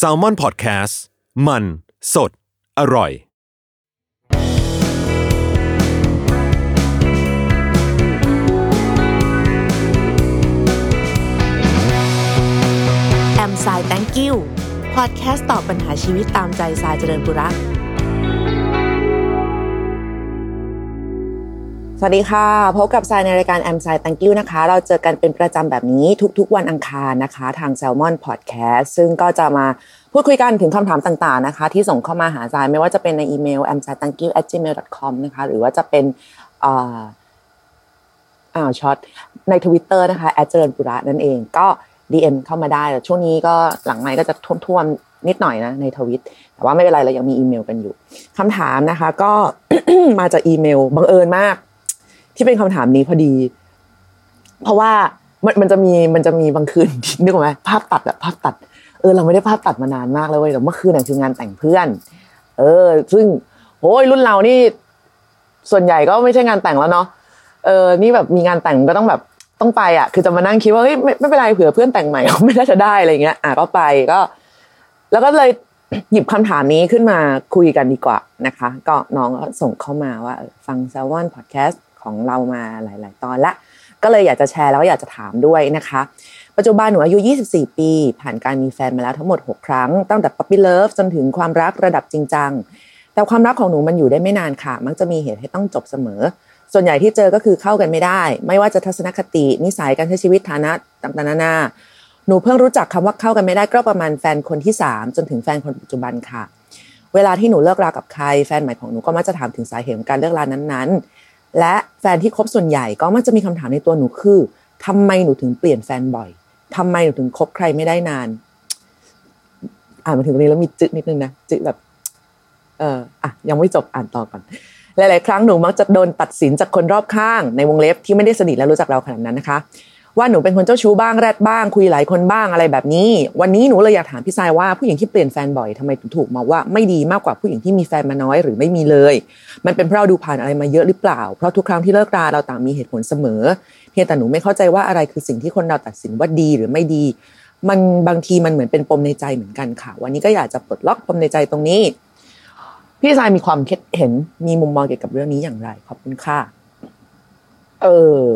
s a l ม o n PODCAST มัน สด อร่อย แอมสาย thank you พอดแคสต์ตอบปัญหาชีวิตตามใจสายเจริญบุรัก สวัสดีค่ะ พบกับสายในรายการแอมสาย thank you นะคะ เราเจอกันเป็นประจำแบบนี้ทุกๆ วันอังคารนะคะ ทาง Salmon Podcast ซึ่งก็จะมาพูดคุยกันถึงคำถามต่างๆนะคะ ที่ส่งเข้ามาหาสายไม่ว่าจะเป็นในอีเมล a m s a i thank you at gmail com นะคะ หรือว่าจะเป็นอ่าอ้าช็อตใน Twitter นะคะแอดเจริญปุระนั่นเองก็ DM เข้ามาได้แต่ช่วงนี้ก็หลังไมค์ก็จะท่วมๆนิดหน่อยนะในทวิต แต่ว่าไม่เป็นไรเรายังมีอีเมลกันอยู่คำถามนะคะ ก็มาจากอีเมลบังเอิญมาก ที่เป็นคำถามนี้พอดี เพราะว่ามันมันจะมีมันจะมีบางคืนนึกออกไหมภาพตัดอะภาพตัด เออเราไม่ได้ภาพตัดมานานมากเลยเว้ยแต่เมื่อคืนน่ะคืองานแต่งเพื่อน เออ ซึ่งโอ้ยรุ่นเรานี่ ส่วนใหญ่ก็ไม่ใช่งานแต่งแล้วเนาะเออนี่แบบมีงานแต่งก็ต้องแบบต้องไปอะ คือจะมานั่งคิดว่าเฮ้ยไม่ไม่เป็นไรเผื่อเพื่อนแต่งใหม่ไม่น่าจะได้อะไรเงี้ย อะก็ไปก็ แล้วก็เลยหยิบคำถามนี้ขึ้นมาคุยกันดีกว่านะคะ ก็น้องก็ส่งเข้ามาว่า ฟัง s ซ l ว o n Podcast ของเรามาหลาย ๆ ตอนละก็เลยอยากจะแชร์แล้วก็อยากจะถามด้วยนะคะ ปัจจุบันหนูอายุ 24 ปี ผ่านการมีแฟนมาแล้วทั้งหมด 6 ครั้ง ตั้งแต่ puppy love จนถึงความรักระดับจริงจัง แต่ความรักของหนูมันอยู่ได้ไม่นานค่ะ มักจะมีเหตุให้ต้องจบเสมอ ส่วนใหญ่ที่เจอก็คือเข้ากันไม่ได้ ไม่ว่าจะทัศนคติ นิสัยการใช้ชีวิตฐานะต่างๆนานาหนูเพิ่งรู้จักคำว่าเข้ากันไม่ได้ก็ประมาณแฟนคนที่ 3 จนถึงแฟนคนปัจจุบันค่ะ เวลาที่หนูเลิกรากับใคร แฟนใหม่ของหนูก็มักจะถามถึงสาเหตุของการเลิกรานั้นๆ และแฟนที่คบส่วนใหญ่ก็มักจะมีคำถามในตัวหนูคือทำไมหนูถึงเปลี่ยนแฟนบ่อยทำไมหนูถึงคบใครไม่ได้นาน อ่านมาถึงตรงนี้แล้วมีจึ๊นิดนึงนะจึ๊แบบ เอออะยังไม่จบอ่านต่อก่อนหลาย ๆ ครั้งหนูมักจะโดนตัดสินจากคนรอบข้างในวงเล็บที่ไม่ได้สนิทและรู้จักเราขนาดนั้นนะคะ ว่าหนูเป็นคนเจ้าชู้บ้างแรดบ้างคุยหลายคนบ้างอะไรแบบนี้ วันนี้หนูเลยอยากถามพี่ทรายว่าผู้หญิงที่เปลี่ยนแฟนบ่อยทำไมถูกมองว่าไม่ดีมากกว่าผู้หญิงที่มีแฟนมาน้อยหรือไม่มีเลย มันเป็นเพราะเราดูผ่านอะไรมาเยอะหรือเปล่า เพราะทุกครั้งที่เลิกราเราต่างมีเหตุผลเสมอ เพียงแต่หนูไม่เข้าใจว่าอะไรคือสิ่งที่คนเราตัดสินว่าดีหรือไม่ดี มันบางทีมันเหมือนเป็นปมในใจเหมือนกันค่ะ วันนี้ก็อยากจะปลดล็อกปมในใจตรงนี้ พี่ทรายมีความคิดเห็นมีมุมมองเกี่ยวกับเรื่องนี้อย่างไรขอบคุณค่ะเออ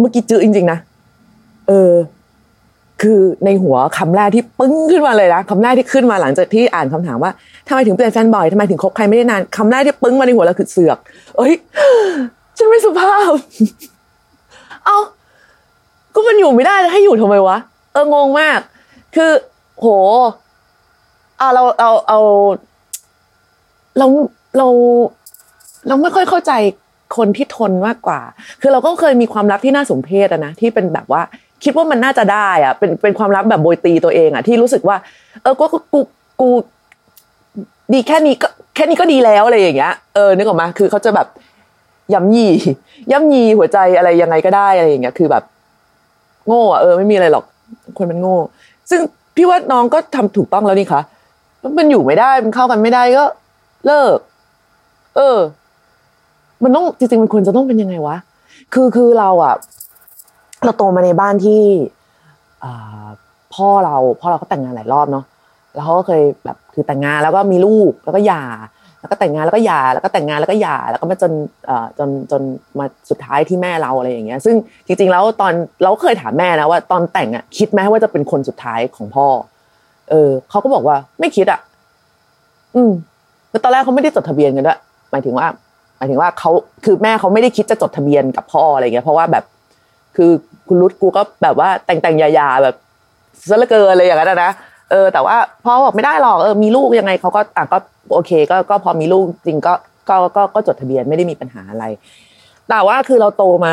เมื่อกี้จื้อจริงๆนะเออ คือในหัวคำแรกที่ปึ้งขึ้นมาเลยนะคำแรกที่ขึ้นมาหลังจากที่อ่านคำถามว่าทำไมถึงเปลี่ยนแฟนบ่อยทำไมถึงคบใครไม่ได้นานคำแรกที่ปึ้งมาในหัวเราคือเสือก เอ้ยฉันไม่สุภาพ เอาก็มันอยู่ไม่ได้ให้อยู่ทำไมวะเอองงมาก คือ โหอ่าเราเราเอาเราเราเราไม่ค่อยเข้าใจ คนที่ทนมากกว่า คือเราก็เคยมีความรักที่น่าสมเพชอะนะที่เป็นแบบว่าคิดว่ามันน่าจะได้อะเป็นเป็นความรักแบบโบยตีตัวเองอะที่รู้สึกว่า เออก็กูกูดีแค่นี้ก็แค่นี้ก็ดีแล้วอะไรอย่างเงี้ยเออนึกออกมาคือเขาจะแบบย้ำยีย้ำยีหัวใจอะไรยังไงก็ได้อะไรอย่างเงี้ยคือแบบ โง่อะเออไม่มีอะไรหรอก คนมันโง่ ซึ่งพี่ว่าน้องก็ทำถูกต้องแล้วนี่คะมันอยู่ไม่ได้มันเข้ากันไม่ได้ก็ เลิก เออ มันต้องจริงๆมันควรจะต้องเป็นยังไงวะคือคือเราอะเราโตมาในบ้านที่พ่อเราพ่อเราก็แต่งงานหลายรอบเนาะแล้วเขาก็เคยแบบคือแต่งงานแล้วก็มีลูกแล้วก็หย่าแล้วก็แต่งงานแล้วก็หย่าแล้วก็แต่งงานแล้วก็หย่าแล้วก็มาจนเอ่อจนจนมาสุดท้ายที่แม่เราอะไรอย่างเงี้ย ซึ่งจริงๆแล้วตอนเราก็เคยถามแม่นะว่าตอนแต่งอะคิดไหมว่าจะเป็นคนสุดท้ายของพ่อ เออเขาก็บอกว่าไม่คิดอะ อืมแล้วตอนแรกเขาไม่ได้จดทะเบียนกันด้วยหมายถึงว่า หมายถึงว่าเขาคือแม่เขาไม่ได้คิดจะจดทะเบียนกับพ่ออะไรเงี้ยเพราะว่าแบบคือคุณรุดกูก็แบบว่าแต่งแต่งยาๆแบบซะเหลือเกินอะไรอย่างนั้นนะเออแต่ว่าพ่อบอกไม่ได้หรอกเออมีลูกยังไงเขาก็อะก็โอเคก็ก็พอมีลูกจริงก็ก็ก็ก็จดทะเบียนไม่ได้มีปัญหาอะไร แต่ว่าคือเราโตมา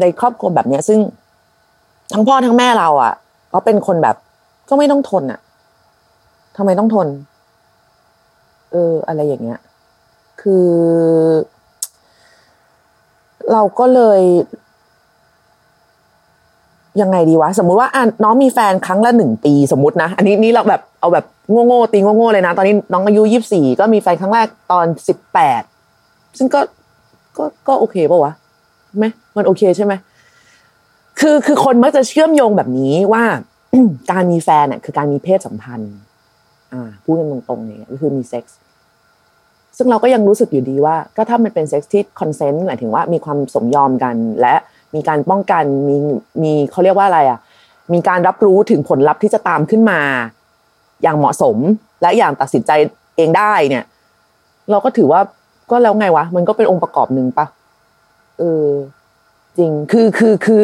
ในครอบครัวแบบเนี้ย ซึ่งทั้งพ่อทั้งแม่เรา อะราเป็นคนแบบก็ไม่ต้องทนอะทำไมต้องทน เออ อะไรอย่างเงี้ย คือ เราก็เลยยังไงดีวะ สมมุติว่าอน้องมีแฟนครั้งละหนึ่งปีสมมตินะ อันนี้นี่เราแบบเอาแบบโง่ๆตีโง่ๆเลยนะ ตอนนี้น้องอายุยี่สิบสี่ก็มีแฟนครั้งแรกตอนสิบแปดซึ่งก็ก็ก็โอเคป่าวะไหมมันโอเคใช่ไหมคือคือคนมักจะเชื่อมโยงแบบนี้ว่า การมีแฟนเนี่ยคือการมีเพศสัมพันธ์ อ่าพูดกันตรงๆเนี่ยก็คือมีเซ็กส์ ซึ่งเราก็ยังรู้สึกอยู่ดีว่าก็ถ้ามันเป็นเซ็กส์ที่ consent หมายถึงว่ามีความสมยอมกัน และมีการป้องกันมีมีเขาเรียกว่าอะไรอะมีการรับรู้ถึงผลลัพธ์ที่จะตามขึ้นมา อย่างเหมาะสมและอย่างตัดสินใจเองได้เนี่ย เราก็ถือว่าก็แล้วไงวะ มันก็เป็นองค์ประกอบหนึ่งปะเออจริงคือคือคือ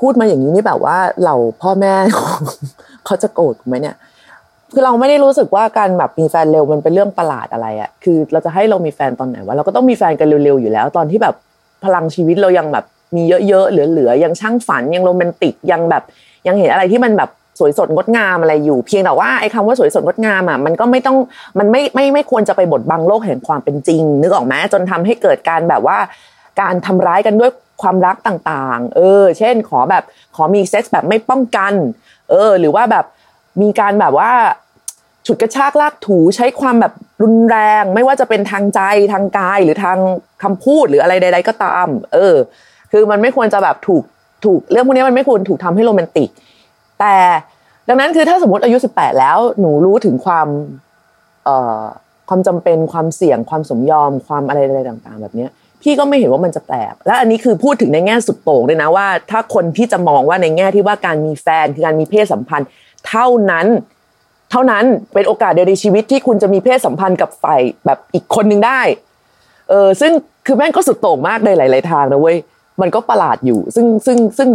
พูดมาอย่างนี้นี่แบบว่า เหล่าพ่อแม่เขาจะโกรธไหมเนี่ย คือเราไม่ได้รู้สึกว่าการแบบมีแฟนเร็วมันเป็นเรื่องประหลาดอะไรอะคือเราจะให้เรามีแฟนตอนไหนวะเราก็ต้องมีแฟนกันเร็วๆอยู่แล้ว ตอนที่แบบพลังชีวิตเรายังแบบมีเยอะๆเหลือๆยังช่างฝันยังโรแมนติกยังแบบ ยังเห็นอะไรที่มันแบบสวยสดงดงามอะไรอยู่ เพียงแต่ว่าไอ้คำว่าสวยสดงดงามอะมันก็ไม่ต้องมันไม่ไม่ไม่ควรจะไปบดบังโลกแห่งความเป็นจริง นึกออกไหมจนทำให้เกิดการแบบว่า การทำร้ายกันด้วยความรักต่างๆ เออ เช่นขอแบบขอมีเซ็กส์แบบไม่ป้องกัน เออ หรือว่าแบบ มีการแบบว่าฉุดกระชากลากถูใช้ความแบบรุนแรง ไม่ว่าจะเป็นทางใจทางกายหรือทางคำพูดหรืออะไรใด ๆ ก็ตาม เออ คือมันไม่ควรจะแบบถูกถูกเรื่องพวกนี้มันไม่ควรถูกทำให้โรแมนติก แต่ดังนั้นคือถ้าสมมติอายุสิบแปดแล้วหนูรู้ถึงความเอ่อความจำเป็นความเสี่ยงความสมยอมความอะไรอะไรต่าง ๆ แบบเนี้ยพี่ก็ไม่เห็นว่ามันจะแปลก และอันนี้คือพูดถึงในแง่สุดโต่งเลยนะว่า ถ้าคนที่จะมองว่าในแง่ที่ว่าการมีแฟนคือการมีเพศสัมพันธ์ เท่านั้น เท่านั้นเป็นโอกาสเดียวในชีวิตที่คุณจะมีเพศสัมพันธ์กับฝ่ายแบบอีกคนนึงได้ เออซึ่งคือแม่งก็สุดโต่งมากในหลาย ๆ ทางนะเว้ยมันก็ประหลาดอยู่ ซึ่งซึ่งซึ่ง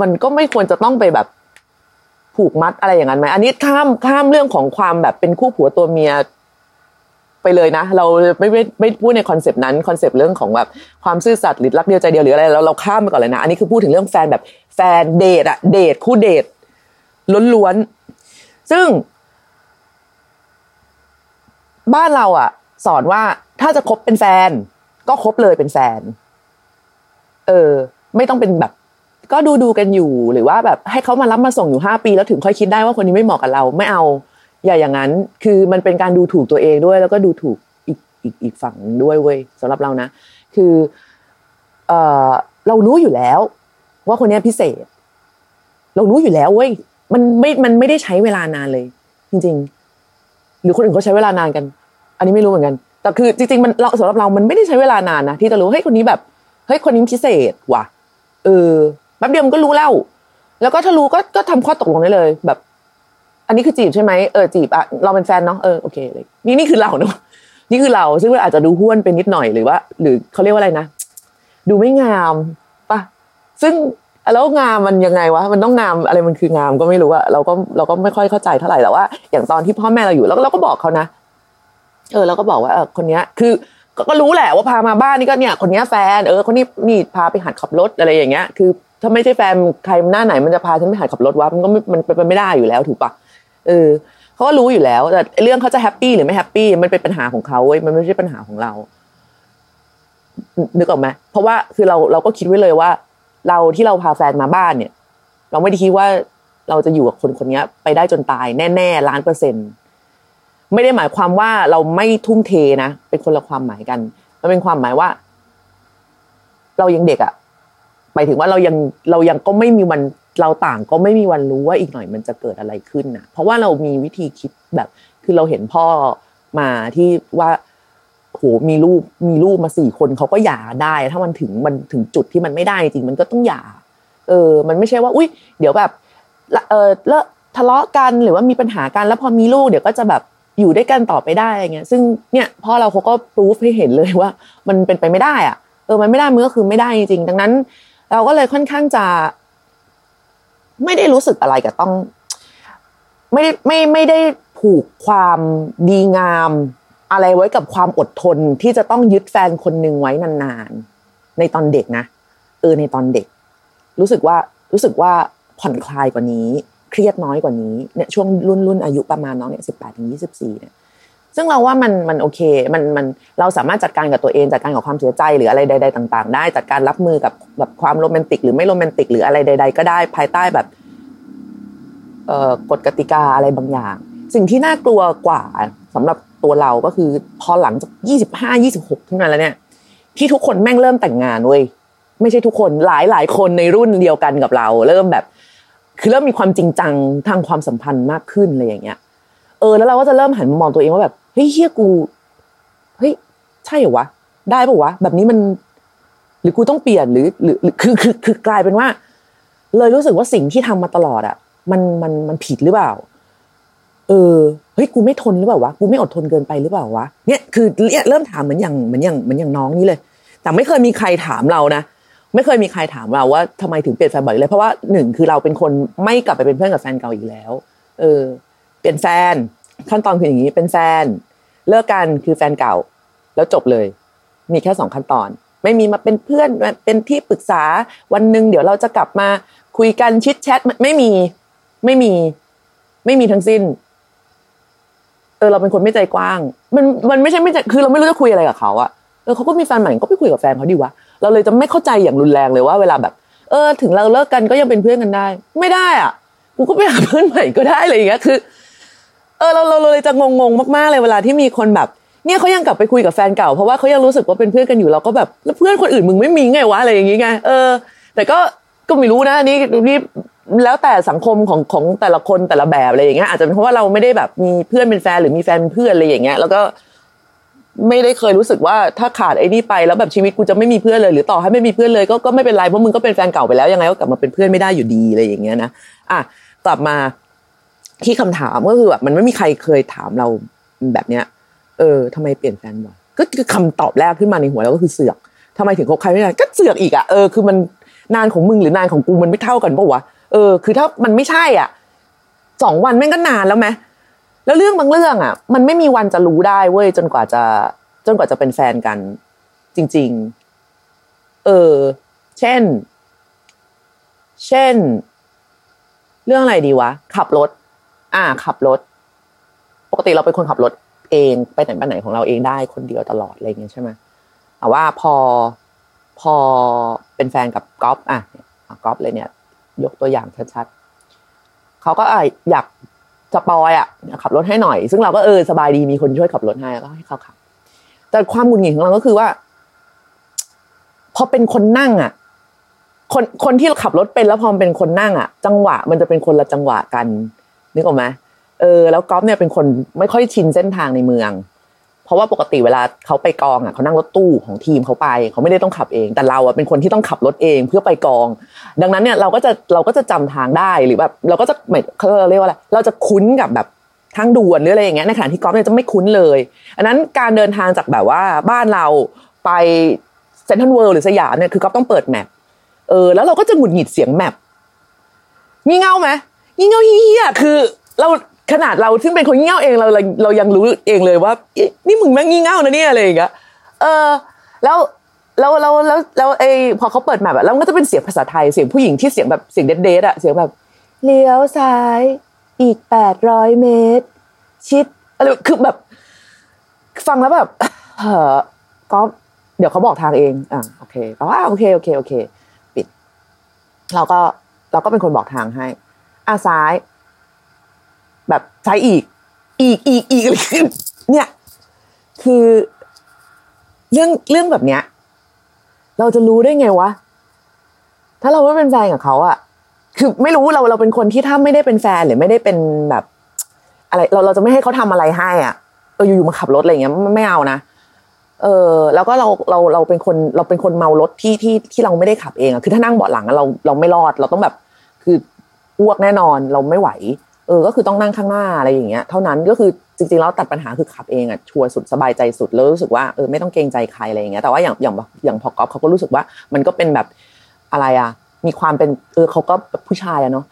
มันก็ไม่ควรจะต้องไปแบบผูกมัดอะไรอย่างนั้นไหมอันนี้ข้ามข้ามเรื่องของความแบบเป็นคู่ผัวตัวเมียไปเลยนะ เราไม่ไม่ไม่พูดใน concept นั้น concept เรื่องของแบบความซื่อสัตย์หรือรักเดียวใจเดียวหรืออะไรเราเราข้ามไปก่อนเลยนะ อันนี้คือพูดถึงเรื่องแฟนแบบแฟนเดทอะเดทคู่เดท ล้วนๆ ซึ่ง บ้านเราอะสอนว่าถ้าจะคบเป็นแฟน ก็คบเลยเป็นแฟน เออ ไม่ต้องเป็นแบบ ก็ดูดูกันอยู่หรือว่าแบบให้เขามารับมาส่งอยู่ห้าปี แล้วถึงค่อยคิดได้ว่าคนนี้ไม่เหมาะกับเราไม่เอา อย่าอย่างนั้น คือมันเป็นการดูถูกตัวเองด้วย แล้วก็ดูถูกอีกอีกอีกฝั่งด้วยเว้ยสำหรับเรานะคือ เออเรารู้อยู่แล้ว ว่าคนนี้พิเศษ เรารู้อยู่แล้วเว้ย มันไม่มันไม่ได้ใช้เวลานานเลย จริง ๆ หรือคนอื่นเขาใช้เวลานานกัน อันนี้ไม่รู้เหมือนกัน แต่คือจริงๆมันเราสำหรับเรามันไม่ได้ใช้เวลานานนะที่จะรู้เฮ้ยคนนี้แบบเฮ้ยคนนี้พิเศษว่ะเออแป๊บเดียวมันก็รู้แล้ว แล้วก็ถ้ารู้ก็ก็ทำข้อตกลงได้เลย แบบ อันนี้คือจีบใช่ไหมเออจีบอะเราเป็นแฟนเนาะเออโอเคเลยนี่นี่คือเราเนาะนี่คือเราซึ่งมันอาจจะดูห้วนไปนิดหน่อยหรือว่า หรือเขาเรียกว่าอะไรนะดูไม่งามปะซึ่ง แล้วงามมันยังไงวะมันต้องงามอะไรมันคืองามก็ไม่รู้อะเราก็เราก็ไม่ค่อยเข้าใจเท่าไหร่แต่ว่า อย่างตอนที่พ่อแม่เราอยู่เราก็เราก็บอกเขานะเออเราก็บอกว่าเออคนเนี้ย คือก็ก็รู้แหละว่าพามาบ้านนี่ก็เนี่ย คนนี้แฟนเออคนนี้นี่พาไปหัดขับรถอะไรอย่างเงี้ย คือ ถ้าไม่ใช่แฟนใครหน้าไหนมันจะพาฉันไปหัดขับรถวะมันก็ไม่มันเป็นไปไม่ได้อยู่แล้วถูกปะเออเขาก็รู้อยู่แล้ว แต่เรื่องเขาจะ happy หรือไม่ happy มันเป็นปัญหาของเขาเว้ยมันไม่ใช่ปัญหาของเรานึกออกไหมเพราะว่าคือเราเราก็คิดไว้เลยว่า เราที่เราพาแฟนมาบ้านเนี่ย เราไม่ได้คิดว่าเราจะอยู่กับคนคนนี้ไปได้จนตายแน่ๆล้านเปอร์เซ็นต์ไม่ได้หมายความว่าเราไม่ทุ่มเทนะเป็นคนละความหมายกันมันเป็นความหมายว่า เรายังเด็กอะหมายถึงว่าเรายังเรายังก็ไม่มีวันเราต่างก็ไม่มีวันรู้ว่าอีกหน่อยมันจะเกิดอะไรขึ้นนะเพราะว่าเรามีวิธีคิดแบบ คือเราเห็นพ่อมาที่ว่า หมีลูกมีลูกมาสี่คนเขาก็หย่าได้ ถ้ามันถึงมันถึงจุดที่มันไม่ได้จริงมันก็ต้องหย่าเออ มันไม่ใช่ว่า อุ้ยเดี๋ยวแบบเออเลิกทะเลาะกันหรือว่ามีปัญหากันแล้วพอมีลูกเดี๋ยวก็จะแบบอยู่ด้วยกันต่อไปได้อะไรเงี้ย ซึ่งเนี่ยพ่อเราเขาก็ปรูฟให้เห็นเลยว่า มันเป็นไปไม่ได้อะเออมันไม่ได้มันก็คือไม่ได้จริง ดังนั้น เราก็เลยค่อนข้างจะ ไม่ได้รู้สึกอะไรกับต้อง ไม่ได้ไม่ไม่ได้ผูกความดีงาม อะไรไว้กับความอดทนที่จะต้องยึดแฟนคนหนึ่งไว้นานๆ ในตอนเด็กนะเออในตอนเด็ก รู้สึกว่ารู้สึกว่าผ่อนคลายกว่านี้ เครียดน้อยกว่านี้เนี่ยช่วงรุ่นรุ่นอายุประมาณน้องเนี่ยสิบแปดถึงยี่สิบสี่เนี่ยซึ่งเราว่ามันมันโอเคมันมันเราสามารถจัดการกับตัวเองจัดการกับความเสียใจหรืออะไรใด ๆ ต่าง ๆ ได้จัดการรับมือกับแบบความโรแมนติก หรือไม่โรแมนติก หรืออะไรใด ๆ ก็ได้ภายใต้แบบเอ่อกฎกติกาอะไรบางอย่าง สิ่งที่น่ากลัวกว่าสำหรับ ตัวเราก็คือ พอหลังจากยี่สิบห้ายี่สิบหกขึ้นมาแล้วเนี่ย ที่ทุกคนแม่งเริ่มแต่งงานเว้ยไม่ใช่ทุกคนหลายหลายคนในรุ่นเดียวกันกับเรา เริ่มแบบ คือเริ่มมีความจริงจังทางความสัมพันธ์มากขึ้นอะไรอย่างเงี้ย เออ แล้วเราก็จะเริ่มหันมามองตัวเองว่าแบบเฮ้ยเฮียกูเฮ้ยใช่เหรอวะได้ปะวะแบบนี้มัน หรือกูต้องเปลี่ยนหรือ หรือคือคือคือกลายเป็นว่า เลยรู้สึกว่าสิ่งที่ทำมาตลอดอะ มันมันมันผิดหรือเปล่า เออ เฮ้ยกูไม่ทนหรือเปล่าวะกูไม่อดทนเกินไปหรือเปล่าวะเนี่ยคือเริ่มถามเหมือนอย่างเหมือนอย่างเหมือนอย่างน้องนี่เลย แต่ไม่เคยมีใครถามเรานะไม่เคยมีใครถามเราว่าทำไมถึงเปลี่ยนแฟนบ่อยเลย เพราะว่าหนึ่งคือเราเป็นคนไม่กลับไปเป็นเพื่อนกับแฟนเก่าอีกแล้ว เออ เปลี่ยนแฟน ขั้นตอนคืออย่างนี้เป็นแฟน เลิกกันคือแฟนเก่า แล้วจบเลย มีแค่สองขั้นตอน ไม่มีมาเป็นเพื่อนเป็นที่ปรึกษาวันหนึ่งเดี๋ยวเราจะกลับมาคุยกันชิดแชทไม่มีไม่มี ไม่มีทั้งสิ้น ออเราเป็นคนไม่ใจกว้าง มันมันไม่ใช่ไม่ใจคือเราไม่รู้จะคุยอะไรกับเขาอะเออเขาก็มีแฟนใหม่ก็ไปคุยกับแฟนเขาดีวะเราเลยจะไม่เข้าใจอย่างรุนแรงเลยว่าเวลาแบบ เออ ถึงเราเลิกกันก็ยังเป็นเพื่อนกันได้ ไม่ได้อะกูก็ไปหาเพื่อนใหม่ก็ได้อะไรอย่างเงี้ยคือ เออเราเราเลยจะงงๆมากๆเลยเวลาที่มีคนแบบ เนี่ยเขายังกลับไปคุยกับแฟนเก่าเพราะว่าเขายังรู้สึกว่าเป็นเพื่อนกันอยู่เราก็แบบแล้วเพื่อนคนอื่นมึงไม่มีไงวะอะไรอย่างเงี้ยเออ แต่ก็ก็ไม่รู้นะนี่นี่ แล้วแต่สังคมของของแต่ละคนแต่ละแบบอะไรอย่างเงี้ยอาจจะเป็นเพราะว่าเราไม่ได้แบบมีเพื่อนเป็นแฟนหรือมีแฟนเป็นเพื่อนอะไรอย่างเงี้ย แล้วก็ไม่ได้เคยรู้สึกว่าถ้าขาดไอ้นี่ไปแล้วแบบชีวิตกูจะไม่มีเพื่อนเลย หรือต่อให้ไม่มีเพื่อนเลยก็ก็ไม่เป็นไรเพราะมึงก็เป็นแฟนเก่าไปแล้วยังไงก็กลับมาเป็นเพื่อนไม่ได้อยู่ดีอะไรอย่างเงี้ยนะอะกลับมาที่คำถามก็คือแบบมันไม่มีใครเคยถามเราแบบเนี้ย เออทำไมเปลี่ยนแฟนบ่อยก็คือคำตอบแรกขึ้นมาในหัวแล้วก็คือเสือกทำไมถึงคบใครไม่ได้ก็เสือกอีกอะเออคือมันนานของมึงหรือนานของกูมันไม่เท่ากันปะวะ เออ คือถ้ามันไม่ใช่อะสองวันแม่งก็นานแล้วไหมแล้วเรื่องบางเรื่องอะ มันไม่มีวันจะรู้ได้เว้ยจนกว่าจะ จนกว่าจะเป็นแฟนกัน จริง ๆ เออ เช่น เช่น เรื่องอะไรดีวะ ขับรถ อ่า ขับรถ ปกติเราเป็นคนขับรถเองไปไหนไปไหนของเราเองได้คนเดียวตลอดอะไรเงี้ยใช่ไหมแต่ว่าพอพอเป็นแฟนกับก๊อฟอะก๊อฟเลยเนี่ย ยกตัวอย่างชัดๆเขาก็อยากสปอยอะขับรถให้หน่อย ซึ่งเราก็เออสบายดีมีคนช่วยขับรถให้ก็ให้เขาขับ แต่ความหงุดหงิดของเราก็คือว่า พอเป็นคนนั่งอะ คนคนที่ขับรถเป็นแล้วพอเป็นคนนั่งอะ จังหวะมันจะเป็นคนละจังหวะกันนึกออกไหมเออ แล้วก๊อฟเนี่ยเป็นคนไม่ค่อยชินเส้นทางในเมือง เพราะว่าปกติเวลาเขาไปกองอะเขานั่งรถตู้ของทีมเขาไปเขาไม่ได้ต้องขับเอง แต่เราอะเป็นคนที่ต้องขับรถเองเพื่อไปกอง ดังนั้นเนี่ยเราก็จะเราก็จะจำทางได้หรือแบบเราก็จะไม่เขาเรียกว่าอะไรเราจะคุ้นกับแบบทางด่วนหรืออะไรอย่างเงี้ยในขณะที่ก๊อฟเนี่ยจะไม่คุ้นเลยอันนั้นการเดินทางจากแบบว่าบ้านเราไปเซนทรัลเวิลด์หรือสยามเนี่ยคือก๊อฟต้องเปิด map เออแล้วเราก็จะหงุดหงิดเสียง map งี่เง่าไหมงี่เง่าเหี้ยคือเรา ขนาดเราซึ่งเป็นคนงี่เง่าเองเราเรายังรู้เองเลยว่านี่มึงแม่งงี่เง่านะเนี่ยอะไรอย่างเงี้ยเออ แล้วแล้วแล้วแล้วแล้วไอ้พอเขาเปิดแมปอะแล้วก็จะเป็นเสียงภาษาไทยเสียงผู้หญิงที่เสียงแบบเสียงเด็ดเดอะเสียงแบบเลี้ยวซ้ายอีกแปดร้อยเมตร ชิดอะไรคือแบบ ฟังแล้วแบบเออก็เดี๋ยวเขาบอกทางเองอะโอเคอ๋อโอเคโอเคโอเค ปิด เราก็เราก็เป็นคนบอกทางให้อะซ้าย แบบซ้อีก อีกอีกอีกอะไรเนี่ย คือเรื่องเรื่องแบบเนี้ย เราจะรู้ได้ไงวะ ถ้าเราไม่เป็นแฟนกับเขาอะคือไม่รู้เราเราเป็นคนที่ถ้าไม่ได้เป็นแฟนหรือไม่ได้เป็นแบบ อะไร เราเราจะไม่ให้เขาทำอะไรให้อะเอออยู่ๆมาขับรถอะไรเงี้ยไม่เอานะเออแล้วก็เราเราเราเป็นคนเราเป็นคนเมารถที่ที่ที่เราไม่ได้ขับเองอะคือถ้านั่งเบาะหลังเราเราไม่รอด เราต้องแบบ คืออ้วกแน่นอนเราไม่ไหว เออก็คือต้องนั่งข้างหน้าอะไรอย่างเงี้ยเท่านั้นก็คือจริงๆแล้วตัดปัญหาคือขับเองอะชัวร์สุดสบายใจสุดแล้วรู้สึกว่าเออไม่ต้องเกรงใจใครอะไรอย่างเงี้ยแต่ว่าอย่างอย่างอย่างพอกอฟเขาก็รู้สึกว่า มันก็เป็นแบบอะไรอะมีความเป็นเออเขาก็ผู้ชายอะเนาะ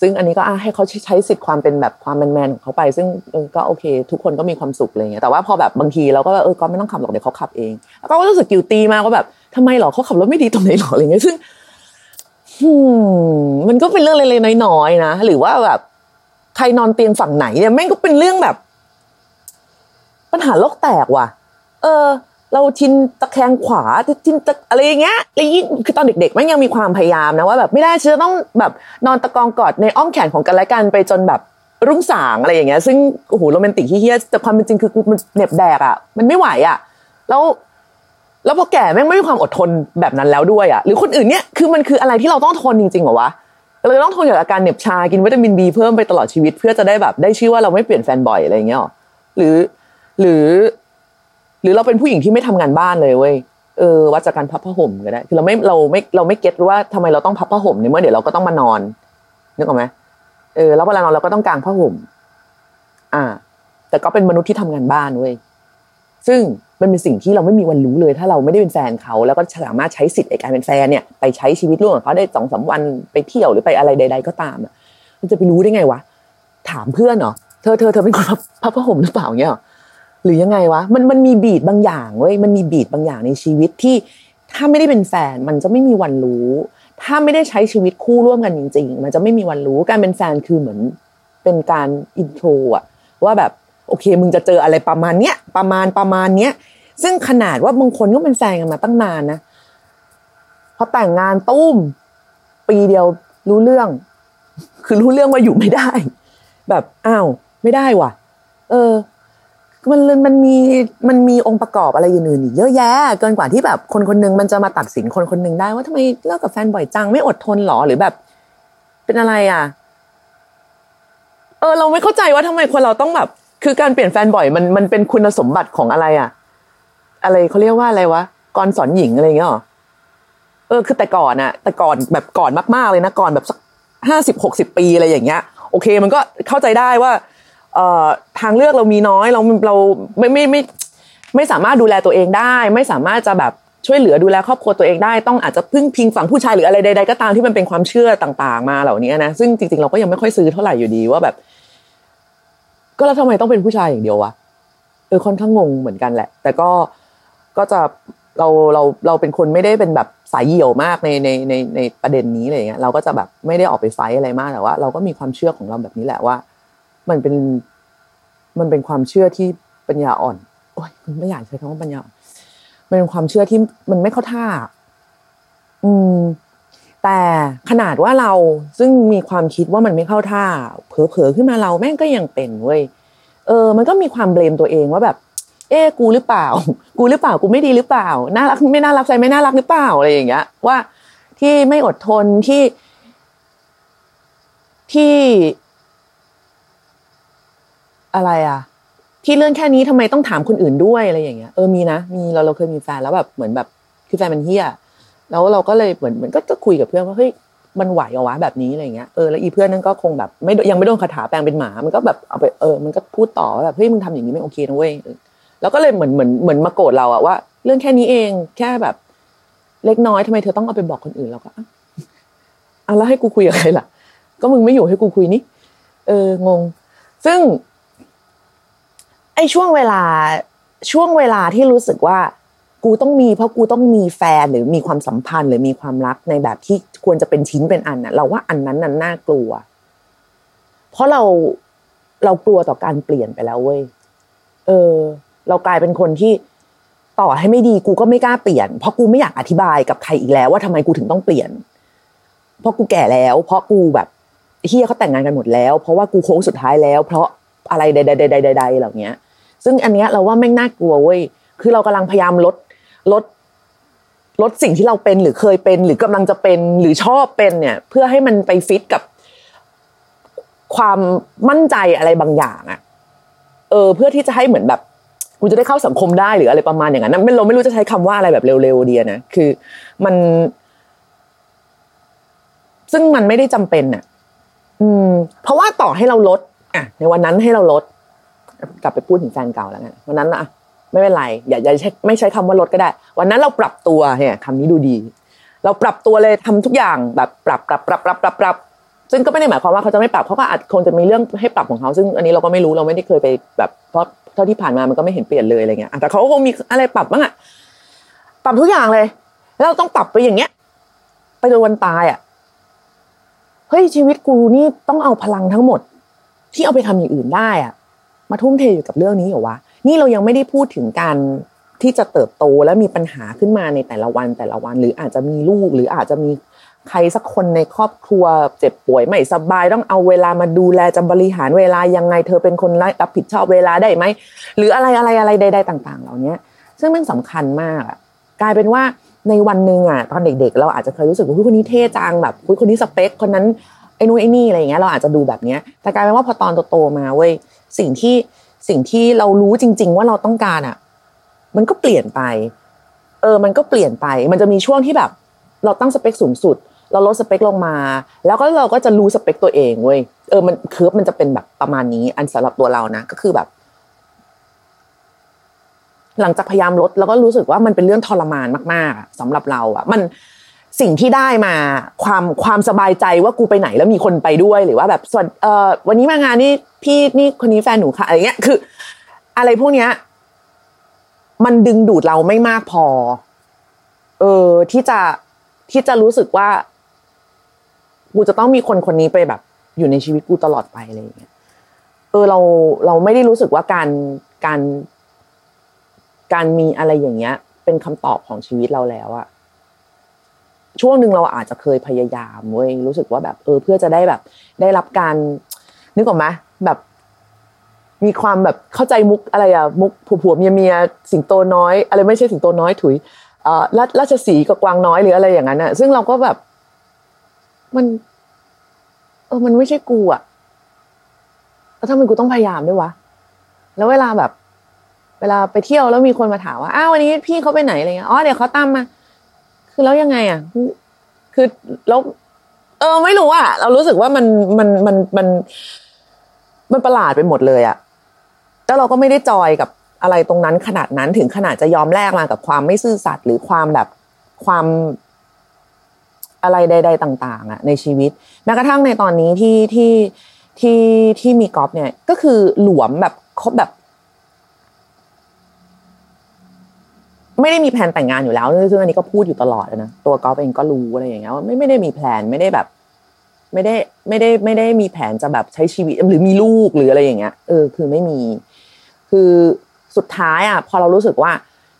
ซึ่งอันนี้ก็ให้เขาใช้สิทธิ์ความเป็นแบบความแมนๆของเขาไป ซึ่งก็โอเค ทุกคนก็มีความสุขอะไรเงี้ยแต่ว่าพอแบบบางทีเราก็เออก็ไม่ต้องขับหรอกเดี๋ยวเขาขับเองแล้วก็รู้สึกกิวตีมากว่าแบบทำไมหรอเขาขับรถไม่ดีตรงไหนหรออะไรเงี้ยซึ่งมมันก็เป็นเรื่องเล็กๆน้อยๆนะหรือว่าแบบ ใครนอนเตียงฝั่งไหนเนี่ยแม่งก็เป็นเรื่องแบบ ปัญหาโลกแตกว่ะ เออ เราชินตะแคงขวาชินตะอะไรอย่างเงี้ยแล้วยิ่งคือตอนเด็กๆแม่งยังมีความพยายามนะว่าแบบไม่ได้ฉันจะต้องแบบนอนตะกองกอดในอ้อมแขนของกันและกันไปจนแบบรุ่งสางอะไรอย่างเงี้ย ซึ่งโอ้โหโรแมนติกเฮี้ยแต่ความเป็นจริงคือกูมันเหน็บแดกอะ มันไม่ไหวอะ แล้ว แล้วพอแก่แม่งไม่มีความอดทนแบบนั้นแล้วด้วยอะ หรือคนอื่นเนี่ยคือมันคืออะไรที่เราต้องทนจริงๆเหรอวะ เราจะต้องทนกับอาการเหน็บชากินวิตามินบีเพิ่มไปตลอดชีวิต เพื่อจะได้แบบได้ชื่อว่าเราไม่เปลี่ยนแฟนบ่อยอะไรอย่างเงี้ยหรอหรือ หรือ หรือเราเป็นผู้หญิงที่ไม่ทำงานบ้านเลยเว้ยเออวัดจากการพับผ้าห่มก็ได้ คือเราไม่เราไม่เราไม่เก็ตว่าทำไมเราต้องพับผ้าห่มในเมื่อเดี๋ยวเราก็ต้องมานอนนึกออกไหมเออแล้วเวลานอนเราก็ต้องกางผ้าห่ม อ่า แต่ก็เป็นมนุษย์ที่ทำงานบ้านเว้ย ซึ่งมันเป็นสิ่งที่เราไม่มีวันรู้เลย ถ้าเราไม่ได้เป็นแฟนเขาแล้วก็สามารถใช้สิทธิ์ในการเป็นแฟนเนี่ยไปใช้ชีวิตร่วมกับเขาได้สองสาวันไปเที่ยวหรือไปอะไรใด ๆ ก็ตามอะมันจะไปรู้ได้ไงวะถามเพื่อนเหรอเธอเธอเธอเป็นคนพับพับผ้าห่มหรือเปล่าเนี่ยหรอหรือยังไงวะมันมันมีบีดบางอย่างเว้ยมันมีบีดบางอย่างในชีวิตที่ถ้าไม่ได้เป็นแฟนมันจะไม่มีวันรู้ ถ้าไม่ได้ใช้ชีวิตคู่ร่วมกันจริง ๆ มันจะไม่มีวันรู้การเป็นแฟนคือเหมือนเป็นการอินโทรอะว่าแบบ โอเค มึงจะเจออะไรประมาณเนี้ยประมาณประมาณเนี้ยซึ่งขนาดว่าบางคนก็เป็นแฟนกันมาตั้งนานนะพอแต่งงานตุ้ม ปีเดียวรู้เรื่อง คือรู้เรื่องว่าอยู่ไม่ได้ แบบอ้าวไม่ได้ว่ะ เออ มันมันมีมันมีองค์ประกอบอะไรอื่นๆอีกเยอะแยะ เกินกว่าที่แบบคนคนนึงมันจะมาตัดสินคนคนนึงได้ว่าทำไมเลิกกับแฟนบ่อยจังไม่อดทนหรอหรือแบบ เป็นอะไรอะ เออ เราไม่เข้าใจว่าทำไมคนเราต้องแบบ คือการเปลี่ยนแฟนบ่อยมันมันเป็นคุณสมบัติของอะไรอะ อะไรเขาเรียกว่าอะไรวะกรสอนหญิงอะไรเงี้ยหรอเออคือแต่ก่อนอะแต่ก่อนแบบก่อนมากๆเลยนะก่อนแบบสักห้าสิบหกสิบปีอะไรอย่างเงี้ย โอเค มันก็เข้าใจได้ว่า เอ่อทางเลือกเรามีน้อยเราเราไม่ไม่ไม่ไม่สามารถดูแลตัวเองได้ ไม่สามารถจะแบบช่วยเหลือดูแลครอบครัวตัวเองได้ ต้องอาจจะพึ่งพิงฝั่งผู้ชายหรืออะไรใดๆก็ตามที่มันเป็นความเชื่อต่าง ๆ มาเหล่านี้นะซึ่งจริงๆเราก็ยังไม่ค่อยซื้อเท่าไหร่อยู่ดีว่าแบบ ก็แล้วทำไมต้องเป็นผู้ชายอย่างเดียววะเออค่อนข้างงงเหมือนกันแหละ แต่ก็ก็จะเราเราเราเป็นคนไม่ได้เป็นแบบสายเหี่ยวมากในในในในประเด็นนี้อะไรเงี้ยเราก็จะแบบไม่ได้ออกไปไฟอะไรมากแต่ว่า เราก็มีความเชื่อของเราแบบนี้แหละว่า มันเป็นมันเป็นความเชื่อที่ปัญญาอ่อนโอ้ยไม่อยากใช้คำว่าปัญญามันเป็นความเชื่อที่มันไม่เข้าท่า อืม แต่ขนาดว่าเราซึ่งมีความคิดว่ามันไม่เข้าท่า เผลอๆขึ้นมาเราแม่งก็ยังเป็นเว้ยเออ มันก็มีความเบลมตัวเองว่าแบบ เอ๊กูหรือเปล่า กูหรือเปล่ากูไม่ดีหรือเปล่าน่ารักไม่น่ารักใจไม่น่ารักหรือเปล่าอะไรอย่างเงี้ย ว่าที่ไม่อดทนที่ที่ อะไรอะ ที่เรื่องแค่นี้ทำไมต้องถามคนอื่นด้วยอะไรอย่างเงี้ยเออมีนะมีเราเราเคยมีแฟนแล้วแบบเหมือนแบบคือแฟนมันเฮี้ย แล้วเราก็เลยเหมือนเหมือนก็จะคุยกับเพื่อนว่าเฮ้ยมันไหวเอาวะแบบนี้อะไรเงี้ยเออแล้วอีเพื่อนนั่นก็คงแบบไม่ยังไม่โดนคาถาแปลงเป็นหมา มันก็แบบเอาไปเออมันก็พูดต่อว่าแบบเฮ้ยมึงทำอย่างนี้ไม่โอเคนะเว้ยแล้วก็เลยเหมือนเหมือนเหมือนมาโกรธเราอะว่า เรื่องแค่นี้เองแค่แบบ เล็กน้อยทำไมเธอต้องเอาไปบอกคนอื่นเราก็อะแล้วให้กูคุยกับใครล่ะ ก็มึงไม่อยู่ให้กูคุยนี่เอองง ซึ่ง ไอ้ช่วงเวลาช่วงเวลาที่รู้สึกว่า กูต้องมีเพราะกูต้องมีแฟนหรือมีความสัมพันธ์ หรือมีความรักในแบบที่ควรจะเป็นชิ้นเป็นอันน่ะ เราว่าอันนั้นน่ะน่ากลัว เพราะเราเรากลัวต่อการเปลี่ยนไปแล้วเว้ยเออ เรากลายเป็นคนที่ต่อให้ไม่ดีกูก็ไม่กล้าเปลี่ยน เพราะกูไม่อยากอธิบายกับใครอีกแล้ว ว่าทำไมกูถึงต้องเปลี่ยน เพราะกูแก่แล้ว เพราะกูแบบเฮียเขาแต่งงานกันหมดแล้ว เพราะว่ากูโค้งสุดท้ายแล้ว เพราะอะไรใดๆๆๆๆเหล่านี้ซึ่งอันเนี้ยเราว่าแม่งน่ากลัวเว้ยคือเรากำลังพยายามลด ลดลดสิ่งที่เราเป็นหรือเคยเป็น หรือกำลังจะเป็นหรือชอบเป็นเนี่ย เพื่อให้มันไปฟิตกับความมั่นใจอะไรบางอย่างอะเออ เพื่อที่จะให้เหมือนแบบกูจะได้เข้าสังคมได้หรืออะไรประมาณอย่างนั้นเราไม่รู้จะใช้คำว่าอะไรแบบเร็วๆเดียนะคือมัน ซึ่งมันไม่ได้จำเป็นอะอืม เพราะว่าต่อให้เราลดอะในวันนั้นให้เราลด กลับไปพูดถึงแฟนเก่าแล้วกันวันนั้นอะ ไม่เป็นไรอย่าอย่าใช้ไม่ใช้คำว่าลดก็ได้ วันนั้นเราปรับตัวเนี่ยคำนี้ดูดี เราปรับตัวเลยทำทุกอย่างแบบปรับปรับปรับปรับปรับปรับซึ่งก็ไม่ได้หมายความว่าเขาจะไม่ปรับเขาก็อาจคงจะมีเรื่องให้ปรับของเขา ซึ่งอันนี้เราก็ไม่รู้เราไม่ได้เคยไปแบบเพราะเท่าที่ผ่านมามันก็ไม่เห็นเปลี่ยนเลยอะไรเงี้ยแต่เขาก็คงมีอะไรปรับบ้างอะปรับทุกอย่างเลยแล้วเราต้องปรับไปอย่างเงี้ย ไปจนวันตายอะเฮ้ยชีวิตกูนี่ต้องเอาพลังทั้งหมด ที่เอาไปทำอย่างอื่นได้อะมาทุ่มเทอยู่กับเรื่องนี้เหรอวะ นี่เรายังไม่ได้พูดถึงการที่จะเติบโตและมีปัญหาขึ้นมาในแต่ละวันแต่ละวัน หรืออาจจะมีลูก หรืออาจจะมีใครสักคนในครอบครัวเจ็บป่วยไม่สบายต้องเอาเวลามาดูแลจะบริหารเวลายังไงเธอเป็นคนรับผิดชอบเวลาได้ไหมหรืออะไรอะไรอะไรใด ๆ ต่าง ๆ เหล่านี้ซึ่งมันสำคัญมากอะกลายเป็นว่าในวันหนึ่งอะตอนเด็ก ๆ เราอาจจะเคยรู้สึกว่าคนนี้เท่จังแบบคนนี้สเปคคนนั้นไอ้นู่นไอ้นี่อะไรอย่างเงี้ยเราอาจจะดูแบบเนี้ยแต่กลายเป็นว่าพอตอนโตๆมาเว้ยสิ่งที่ สิ่งที่เรารู้จริง ๆ ว่าเราต้องการอะ มันก็เปลี่ยนไป เออ มันก็เปลี่ยนไป มันจะมีช่วงที่แบบ เราตั้งสเปคสูงสุด เราลดสเปคลงมา แล้วก็เราก็จะรู้สเปคตัวเองเว้ยเออมันเคิร์ฟมันจะเป็นแบบประมาณนี้ อันสำหรับตัวเรานะก็คือแบบ หลังจากพยายามลด แล้วก็รู้สึกว่ามันเป็นเรื่องทรมานมาก ๆสำหรับเรา อะ มัน สิ่งที่ได้มาความความสบายใจว่ากูไปไหนแล้วมีคนไปด้วยหรือว่าแบบส่วนเอ่อวันนี้มางานนี่พี่นี่คนนี้แฟนหนูค่ะอะไรเงี้ยคือ อะไรพวกเนี้ย มันดึงดูดเราไม่มากพอ เออที่จะที่จะรู้สึกว่า กูจะต้องมีคนคนนี้ไปแบบ อยู่ในชีวิตกูตลอดไปอะไรเงี้ยเออเราเราไม่ได้รู้สึกว่าการการ การมีอะไรอย่างเงี้ย เป็นคำตอบของชีวิตเราแล้วอะ ช่วงหนึ่งเราอาจจะเคยพยายามเว้ยรู้สึกว่าแบบ เออ เพื่อจะได้แบบ ได้รับการนึกออกไหมแบบ มีความแบบเข้าใจมุกอะไรอะมุกผัวผัวเมียเมียสิงโตน้อย อะไรไม่ใช่สิงโตน้อยถุยเอ่อราชสีกับกวางน้อยหรืออะไรอย่างนั้นอะซึ่งเราก็แบบ มัน เออ มันไม่ใช่กูอะแล้วทำไมกูต้องพยายามด้วยวะแล้วเวลาแบบ เวลาไปเที่ยวแล้วมีคนมาถามว่าอ้าววันนี้พี่เขาไปไหนอะไรเงี้ยอ๋อเดี๋ยวเขาตามมา คือแล้วยังไงอะ คือแล้วเออไม่รู้อะ เรารู้สึกว่ามันมันมันมันมันประหลาดไปหมดเลยอะแล้วเราก็ไม่ได้จอยกับอะไรตรงนั้นขนาดนั้นถึงขนาดจะยอมแลกมากับความไม่ซื่อสัตย์หรือความแบบความอะไรใด ๆ ต่าง ๆอะในชีวิตแม้กระทั่งในตอนนี้ที่ที่ที่ที่มีกอล์ฟเนี่ย ก็คือหลวมแบบครบแบบ ไม่ได้มีแผนแต่งงานอยู่แล้วซึ่งอันนี้ก็พูดอยู่ตลอดนะตัวกอล์ฟเองก็รู้อะไรอย่างเงี้ยว่าไม่ไม่ได้มีแผนไม่ได้แบบ ไม่ได้ไม่ได้ไม่ได้มีแผนจะแบบใช้ชีวิตหรือมีลูกหรืออะไรอย่างเงี้ยเออคือไม่มี คือสุดท้ายอะพอเรารู้สึกว่า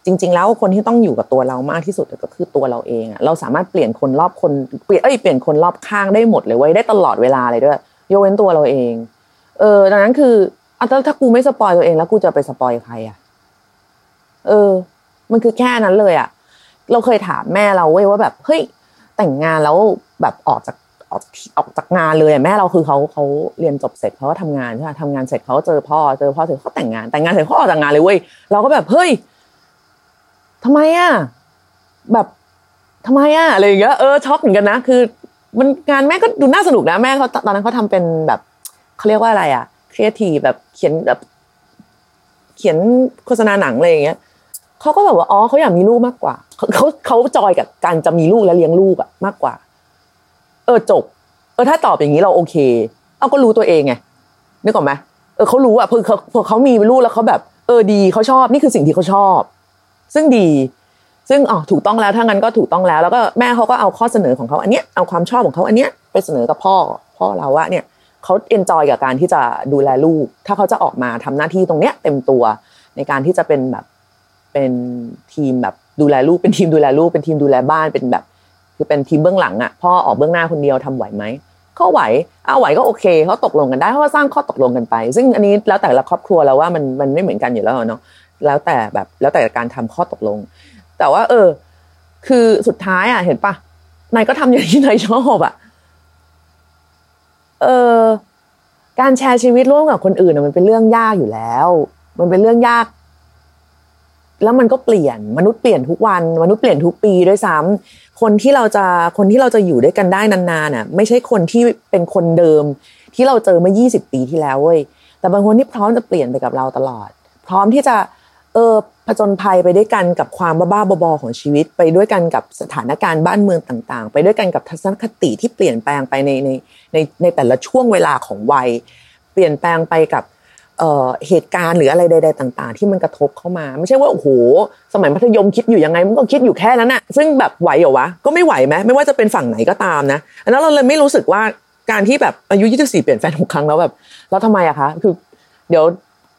จริง ๆ แล้วคนที่ต้องอยู่กับตัวเรามากที่สุดก็คือตัวเราเองอะเราสามารถเปลี่ยนคนรอบคนเปลี่ยนเอ้ยเปลี่ยนคนรอบข้างได้หมดเลยเว้ยได้ตลอดเวลาเลยด้วยยกเว้นตัวเราเอง เออดังนั้นคืออะถ้าถ้ากูไม่สปอยตัวเองแล้วกูจะไปสปอยใครอะ เออ มันคือแค่นั้นเลยอะเราเคยถามแม่เราเว้ยว่าแบบเฮ้ยแต่งงานแล้วแบบออกจากออกออกจากงานเลยแม่เราคือเขาเขาเรียนจบเสร็จเขาก็ทำงานใช่ไหมทำงานเสร็จเขาเจอพ่อเจอพ่อเสร็จเขาแต่งงานแต่งงานเสร็จเขาออกจากงานเลยเว้ยเราก็แบบเฮ้ยทำไมอะแบบทำไมอะอะไรอย่างเงี้ยเออช็อกเหมือนกันนะคือ มันงานแม่ก็ดูน่าสนุกนะแม่เขาตอนนั้นเขาทำเป็นแบบเขาเรียกว่าอะไรอะครีเอทีฟแบบเขียนแบบ เขียนโฆษณาหนังอะไรอย่างเงี้ย เขาก็แบบว่าอ๋อเขาอยากมีลูกมากกว่าเขาเขาจอยกับการจะมีลูกและเลี้ยงลูกอะมากกว่า เออจบ เออถ้าตอบอย่างนี้เราโอเค เอาก็รู้ตัวเองไงนึกออกไหมเออเขารู้อะพอเขาพอเขามีลูกแล้วเขาแบบ เออดีเขาชอบนี่คือสิ่งที่เขาชอบ ซึ่งดี ซึ่งอ๋อถูกต้องแล้วถ้างั้นก็ถูกต้องแล้ว แล้วก็แม่เขาก็เอาข้อเสนอของเขาอันเนี้ยเอาความชอบของเขาอันเนี้ยไปเสนอกับพ่อพ่อเราว่าเนี่ยเขาเอนจอยกับการที่จะดูแลลูก ถ้าเขาจะออกมาทำหน้าที่ตรงเนี้ยเต็มตัวในการที่จะเป็นแบบ เป็นทีมแบบดูแลลูกเป็นทีมดูแลลูกเป็นทีมดูแลบ้านเป็นแบบ คือเป็นทีมเบื้องหลังอะพ่อออกเบื้องหน้าคนเดียวทำไหวไหมเขาไหวเอาไหวก็โอเคเขาตกลงกันได้เพราะว่าสร้างข้อตกลงกันไป ซึ่งอันนี้แล้วแต่ละครอบครัวแล้วว่ามันมันไม่เหมือนกันอยู่แล้วเนาะแล้วแต่แบบแล้วแต่การทำข้อตกลง แต่ว่า เออ คือสุดท้ายอะ เห็นปะนายก็ทำอย่างที่นายชอบอะเออการแชร์ชีวิตร่วมกับคนอื่นมันเป็นเรื่องยากอยู่แล้ว มันเป็นเรื่องยาก แล้วมันก็เปลี่ยนมนุษย์เปลี่ยนทุกวัน มนุษย์เปลี่ยนทุกปีด้วยซ้ำคนที่เราจะคนที่เราจะอยู่ด้วยกันได้นานๆน่ะ ไม่ใช่คนที่เป็นคนเดิม ที่เราเจอเมื่อ 20 ปีที่แล้วเว้ยแต่บางคนที่พร้อมจะเปลี่ยนไปกับเราตลอด พร้อมที่จะเออผจญภัยไปด้วยกันกับความบ้าๆบอๆของชีวิต ไปด้วยกันกับสถานการณ์บ้านเมืองต่างๆ ไปด้วยกันกับทัศนคติที่เปลี่ยนแปลงไปในในในในแต่ละช่วงเวลาของวัย เปลี่ยนแปลงไปกับ เหตุการณ์หรืออะไรใด ๆ ต่าง ๆ ที่มันกระทบเข้ามา ไม่ใช่ว่าโอ้โหสมัยมัธยมคิดอยู่ยังไงมันก็คิดอยู่แค่นั้นนะซึ่งแบบไหวเหรอวะก็ไม่ไหวไหมไม่ว่าจะเป็นฝั่งไหนก็ตามนะอันนั้นเราเลยไม่รู้สึกว่าการที่แบบอายุ24เปลี่ยนแฟนหกครั้งแล้วแบบแล้วทำไมอะคะคือ เดี๋ยว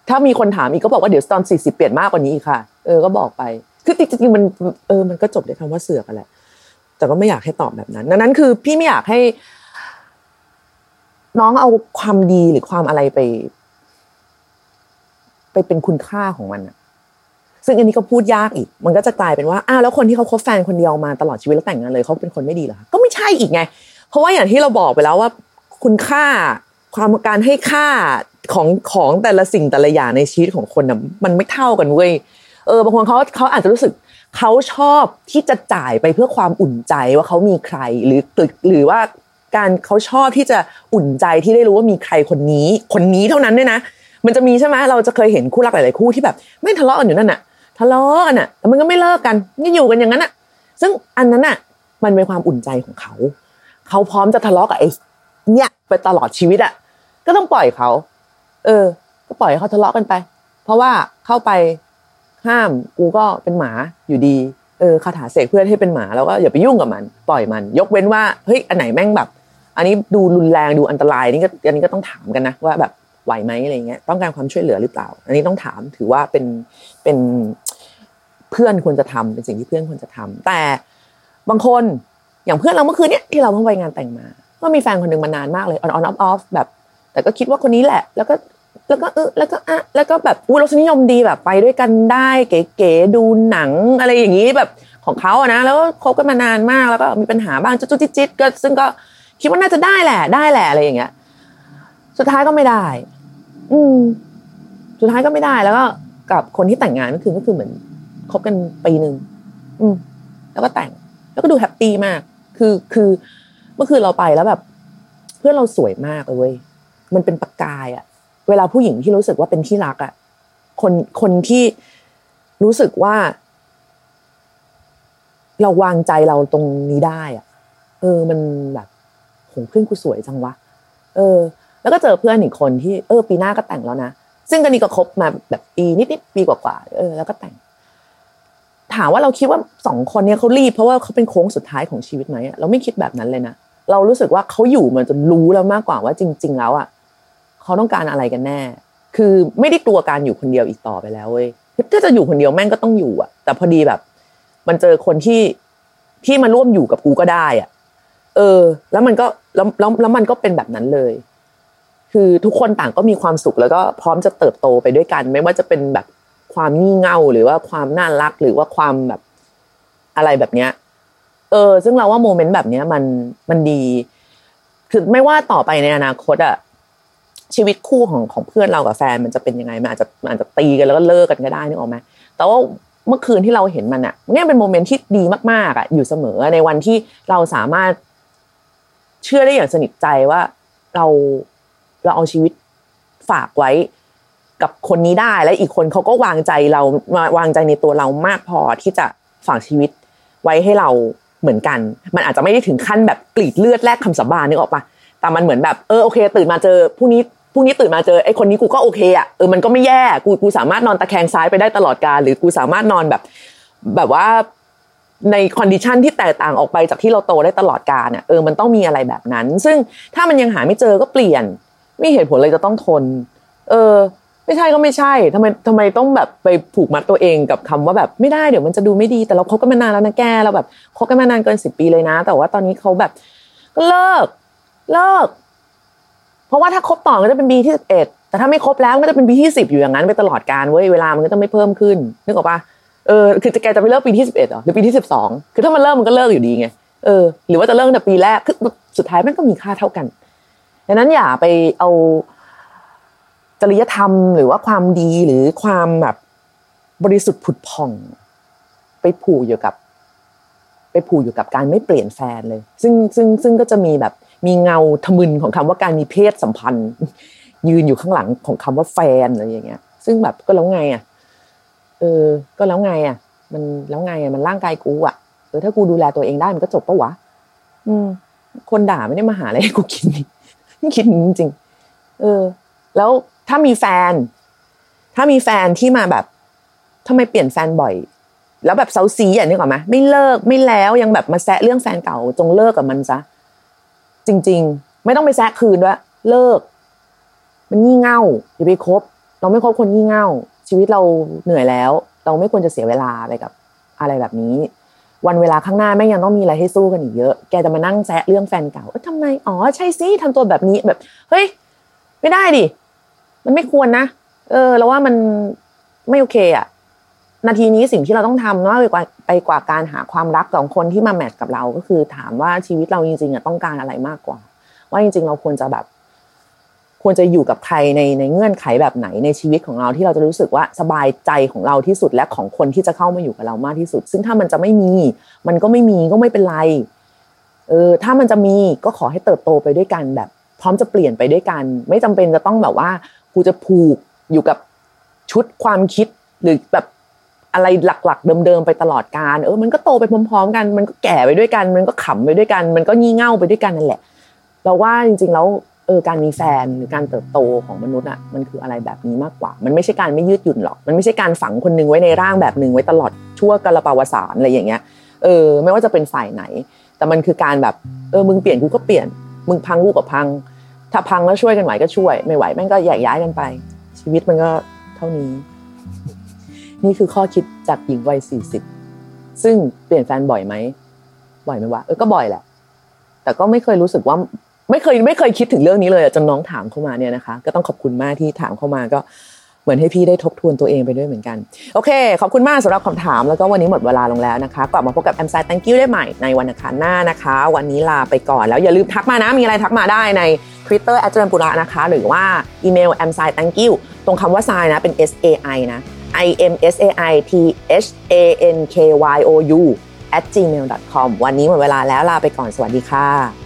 ถ้ามีคนถามอีกก็บอกว่าเดี๋ยวตอน40เปลี่ยนมากกว่านี้อีกค่ะ เออก็บอกไป คือจริงๆมันเออมันก็จบด้วยคำว่าเสือกกันแหละแต่ก็ไม่อยากให้ตอบแบบนั้นดังนั้นคือพี่ไม่อยากให้ น้องเอาความดีหรือความอะไรไป ไปเป็นคุณค่าของมันอะซึ่งอันนี้ก็พูดยากอีก มันก็จะกลายเป็นว่า อ้าว แล้วคนที่เขาคบแฟนคนเดียวมาตลอดชีวิตแล้วแต่งงานเลยเขาเป็นคนไม่ดีเหรอ ก็ไม่ใช่อีกไง เพราะว่าอย่างที่เราบอกไปแล้วว่า คุณค่า ความการให้ค่าของของแต่ละสิ่งแต่ละอย่างในชีวิตของคนนะมันไม่เท่ากันเว้ย เออ บางคนเขาเขาอาจจะรู้สึกเขาชอบที่จะจ่ายไปเพื่อความอุ่นใจว่าเขามีใคร หรือหรือหรือว่าการเขาชอบที่จะอุ่นใจที่ได้รู้ว่ามีใครคนนี้ คนนี้เท่านั้นด้วยนะ มันจะมีใช่ไหมเราจะเคยเห็นคู่รักหลายๆคู่ที่แบบ ไม่ทะเลาะกันอยู่นั่นน่ะทะเลาะกันอะแต่มันก็ไม่เลิกกันก็อยู่กันอย่างนั้นอะ ซึ่งอันนั้นอะ มันเป็นความอุ่นใจของเขา เขาพร้อมจะทะเลาะกับไอ้เนี่ยไปตลอดชีวิตอะก็ต้องปล่อยเขา เออ ก็ปล่อยให้เขาทะเลาะกันไป เพราะว่าเข้าไปห้ามกูก็เป็นหมาอยู่ดี เออคาถาเสกเพื่อนให้เป็นหมาแล้วก็อย่าไปยุ่งกับมัน ปล่อยมัน ยกเว้นว่าเฮ้ยอันไหนแม่งแบบ อันนี้ดูรุนแรงดูอันตรายนี่ก็อันนี้ก็ต้องถามกันนะว่าแบบ ไหวไหมอะไรเงี้ยต้องการความช่วยเหลือหรือเปล่า อันนี้ต้องถามถือว่าเป็นเป็นเพื่อนควรจะทำเป็นสิ่งที่เพื่อนควรจะทำแต่บางคนอย่างเพื่อนเราเมื่อคืนเนี้ยที่เราเพิ่งไปงานแต่งมา ก็มีแฟนคนหนึ่งมานานมากเลย on on off off แบบ แต่ก็คิดว่าคนนี้แหละ แล้วก็แล้วก็เออแล้วก็อะแล้วก็แบบอู้รสนิยมดีแบบไปด้วยกันได้เก๋ๆดูหนังอะไรอย่างนี้แบบของเขาอะนะแล้วก็คบกันมานานมากแล้วก็มีปัญหาบ้างจุ๊จิ๊ดก็ซึ่งก็คิดว่าน่าจะได้แหละได้แหละอะไรอย่างเงี้ย สุดท้ายก็ไม่ได้ อืม สุดท้ายก็ไม่ได้แล้วก็กับคนที่แต่งงานก็คือก็คือเหมือนคบกันปีหนึ่งอืม แล้วก็แต่ง แล้วก็ดู happy มาก คือคือเมื่อคืนเราไปแล้วแบบ เพื่อนเราสวยมากเลยเว้ยมันเป็นประกายอะเวลาผู้หญิงที่รู้สึกว่าเป็นที่รักอะคนคนที่รู้สึกว่า เราวางใจเราตรงนี้ได้อะเออ มันแบบโหเพื่อนกูสวยจังวะเออ แล้วก็เจอเพื่อนอีกคนที่เออปีหน้าก็แต่งแล้วนะซึ่งคนนี้ก็คบมาแบบปีนิดๆปีกว่าๆเออแล้วก็แต่ง ถามว่าเราคิดว่าสองคนเนี้ยเขารีบเพราะว่าเขาเป็นโค้งสุดท้ายของชีวิตไหมเราไม่คิดแบบนั้นเลยนะเรารู้สึกว่าเขาอยู่มันจนรู้แล้วมากกว่าว่าจริง ๆ แล้วอะเขาต้องการอะไรกันแน่ คือไม่ได้กลัวการอยู่คนเดียวอีกต่อไปแล้วเว้ยถ้าจะอยู่คนเดียวแม่งก็ต้องอยู่อะ แต่พอดีแบบ มันเจอคนที่ที่มาร่วมอยู่กับกูก็ได้อะ เออ แล้วมันก็แล้วแล้วแล้วมันก็เป็นแบบนั้นเลย คือทุกคนต่างก็มีความสุขแล้วก็พร้อมจะเติบโตไปด้วยกัน ไม่ว่าจะเป็นแบบความงี่เง่าหรือว่าความน่ารักหรือว่าความแบบอะไรแบบเนี้ย เออ ซึ่งเราว่าโมเมนต์แบบเนี้ยมันมันดี คือไม่ว่าต่อไปในอนาคตอะชีวิตคู่ของของเพื่อนเรากับแฟนมันจะเป็นยังไงมันอาจจะอาจจะตีกันแล้วก็เลิกกันก็ได้นึกออกไหมแต่ว่าเมื่อคืนที่เราเห็นมันอะเนี่ยเป็นโมเมนต์ที่ดีมากๆอะอยู่เสมอในวันที่เราสามารถเชื่อได้อย่างสนิทใจว่าเรา เราเอาชีวิตฝากไว้กับคนนี้ได้ และอีกคนเขาก็วางใจเราวางใจในตัวเรามากพอที่จะฝากชีวิตไว้ให้เราเหมือนกัน มันอาจจะไม่ได้ถึงขั้นแบบกรีดเลือดแลกคำสาบานนึกออกปะแต่มันเหมือนแบบเออโอเค ตื่นมาเจอพรุ่งนี้พรุ่งนี้ตื่นมาเจอไอ้คนนี้กูก็โอเคอะเออมันก็ไม่แย่กูกูสามารถนอนตะแคงซ้ายไปได้ตลอดกาลหรือกูสามารถนอนแบบ แบบว่าใน condition ที่แตกต่างออกไปจากที่เราโตได้ตลอดกาลเนี่ยเออมันต้องมีอะไรแบบนั้น ซึ่งถ้ามันยังหาไม่เจอก็เปลี่ยน ไม่เหตุผลเลยจะต้องทน เออ ไม่ใช่ก็ไม่ใช่ทำไมทำไมต้องแบบไปผูกมัดตัวเองกับคำว่าแบบไม่ได้เดี๋ยวมันจะดูไม่ดีแต่เราคบกันมานานแล้วนะแกเราแบบคบกันมานานเกินสิบปีเลยนะ แต่ว่าตอนนี้เขาแบบก็เลิกเลิก เพราะว่าถ้าคบต่อก็จะเป็นปีที่สิบเอ็ดแต่ถ้าไม่คบแล้วก็จะเป็นปีที่สิบอยู่อย่างนั้นไปตลอดการเว้ยเวลามันก็จะไม่เพิ่มขึ้นนึกออกปะเออคือแกจะไปเลิกปีที่สิบเอ็ดหรอหรือปีที่สิบสองคือถ้ามันเลิกมันก็เลิกอยู่ดีไงเออหรือว่าจะเลิกแต่ปีแรกคือสุดท้ายมันก็มีค่าเท่ากัน ดังนั้นอย่าไปเอาจริยธรรมหรือว่าความดีหรือความแบบบริสุทธิ์ผุดผ่อง ไปผูกอยู่กับ ไปผูกอยู่กับการไม่เปลี่ยนแฟนเลย ซึ่งซึ่งซึ่งก็จะมีแบบมีเงาทะมึนของคำว่าการมีเพศสัมพันธ์ ยืนอยู่ข้างหลังของคำว่าแฟนอะไรอย่างเงี้ย ซึ่งแบบก็แล้วไงอะเออ ก็แล้วไงอะ มันแล้วไงอะมันร่างกายกูอะเออถ้ากูดูแลตัวเองได้มันก็จบปะวะอืม คนด่าไม่ได้มาหาอะไรให้กูกินนี่ คิดจริงๆเออ แล้วถ้ามีแฟน ถ้ามีแฟนที่มาแบบทำไมเปลี่ยนแฟนบ่อย แล้วแบบเซาซีอะนึกออกไหมไม่เลิกไม่แล้วยังแบบมาแซะเรื่องแฟนเก่า จงเลิกกับมันซะจริงไม่ต้องไปแซะคืนด้วยเลิก มันงี่เง่าอย่าไปคบ เราไม่คบคนงี่เง่าชีวิตเราเหนื่อยแล้ว เราไม่ควรจะเสียเวลาไปกับอะไรแบบนี้ วันเวลาข้างหน้าแม่งยังต้องมีอะไรให้สู้กันอีกเยอะ แกจะมานั่งแซะเรื่องแฟนเก่าเออทำไม อ๋อ ใช่สิทำตัวแบบนี้แบบ เฮ้ย ไม่ได้ดิ มันไม่ควรนะ เออเราว่ามันไม่โอเคอะนาทีนี้สิ่งที่เราต้องทำนอกกว่าไปกว่าการหาความรักของคนที่มาแมทกับเรา ก็คือถามว่าชีวิตเราจริงๆอะต้องการอะไรมากกว่า ว่าจริง ๆ เราควรจะแบบ ควรจะอยู่กับใครในในเงื่อนไขแบบไหนในชีวิตของเราที่เราจะรู้สึกว่าสบายใจของเราที่สุดและของคนที่จะเข้ามาอยู่กับเรามากที่สุด ซึ่งถ้ามันจะไม่มี มันก็ไม่มีก็ไม่เป็นไรเออถ้ามันจะมีก็ขอให้เติบโตไปด้วยกันแบบ พร้อมจะเปลี่ยนไปด้วยกัน ไม่จำเป็นจะต้องแบบว่ากูจะผูกอยู่กับชุดความคิดหรือแบบอะไรหลักๆ เดิมๆไปตลอดการเออมันก็โตไปพร้อมๆ กัน มันก็แก่ไปด้วยกัน มันก็ขำไปด้วยกัน มันก็งี่เง่าไปด้วยกันนั่นแหละ เราว่าจริงๆแล้ว เออการมีแฟนหรือการเติบโตของมนุษย์อะมันคืออะไรแบบนี้มากกว่า มันไม่ใช่การไม่ยืดหยุ่นหรอก มันไม่ใช่การฝังคนหนึงไว้ในร่างแบบหนึ่งไว้ตลอดชั่วกาลปาวสารอะไรอย่างเงี้ยเออไม่ว่าจะเป็นฝ่ายไหน แต่มันคือการแบบเออมึงเปลี่ยนกูก็เปลี่ยน มึงพังกูก็พัง ถ้าพังแล้วช่วยกันไหวก็ช่วย ไม่ไหวแม่งก็แยกย้ายกันไป ชีวิตมันก็เท่านี้ นี่คือข้อคิดจากหญิงวัยสี่สิบซึ่งเปลี่ยนแฟนบ่อยไหมบ่อยไหมวะเออก็บ่อยแหละแต่ก็ไม่เคยรู้สึกว่า ไม่เคยไม่เคยคิดถึงเรื่องนี้เลยจนน้องถามเข้ามาเนี่ยนะคะ ก็ต้องขอบคุณมากที่ถามเข้ามาก็เหมือนให้พี่ได้ทบทวนตัวเองไปด้วยเหมือนกัน โอเค ขอบคุณมากสำหรับคำถามแล้วก็วันนี้หมดเวลาลงแล้วนะคะ กลับมาพบกับแอมไซต์ thank you ได้ใหม่ในวันอังคารหน้านะคะ วันนี้ลาไปก่อนแล้วอย่าลืมทักมานะ มีอะไรทักมาได้ใน Twitter แอดเจรันปุระนะคะ หรือว่าอีเมล a m s i thank you ตรงคำว่า sign นะเป็น S A I นะ I M S A I T H A N K Y O U at gmail.com วันนี้หมดเวลาแล้วลาไปก่อนสวัสดีค่ะ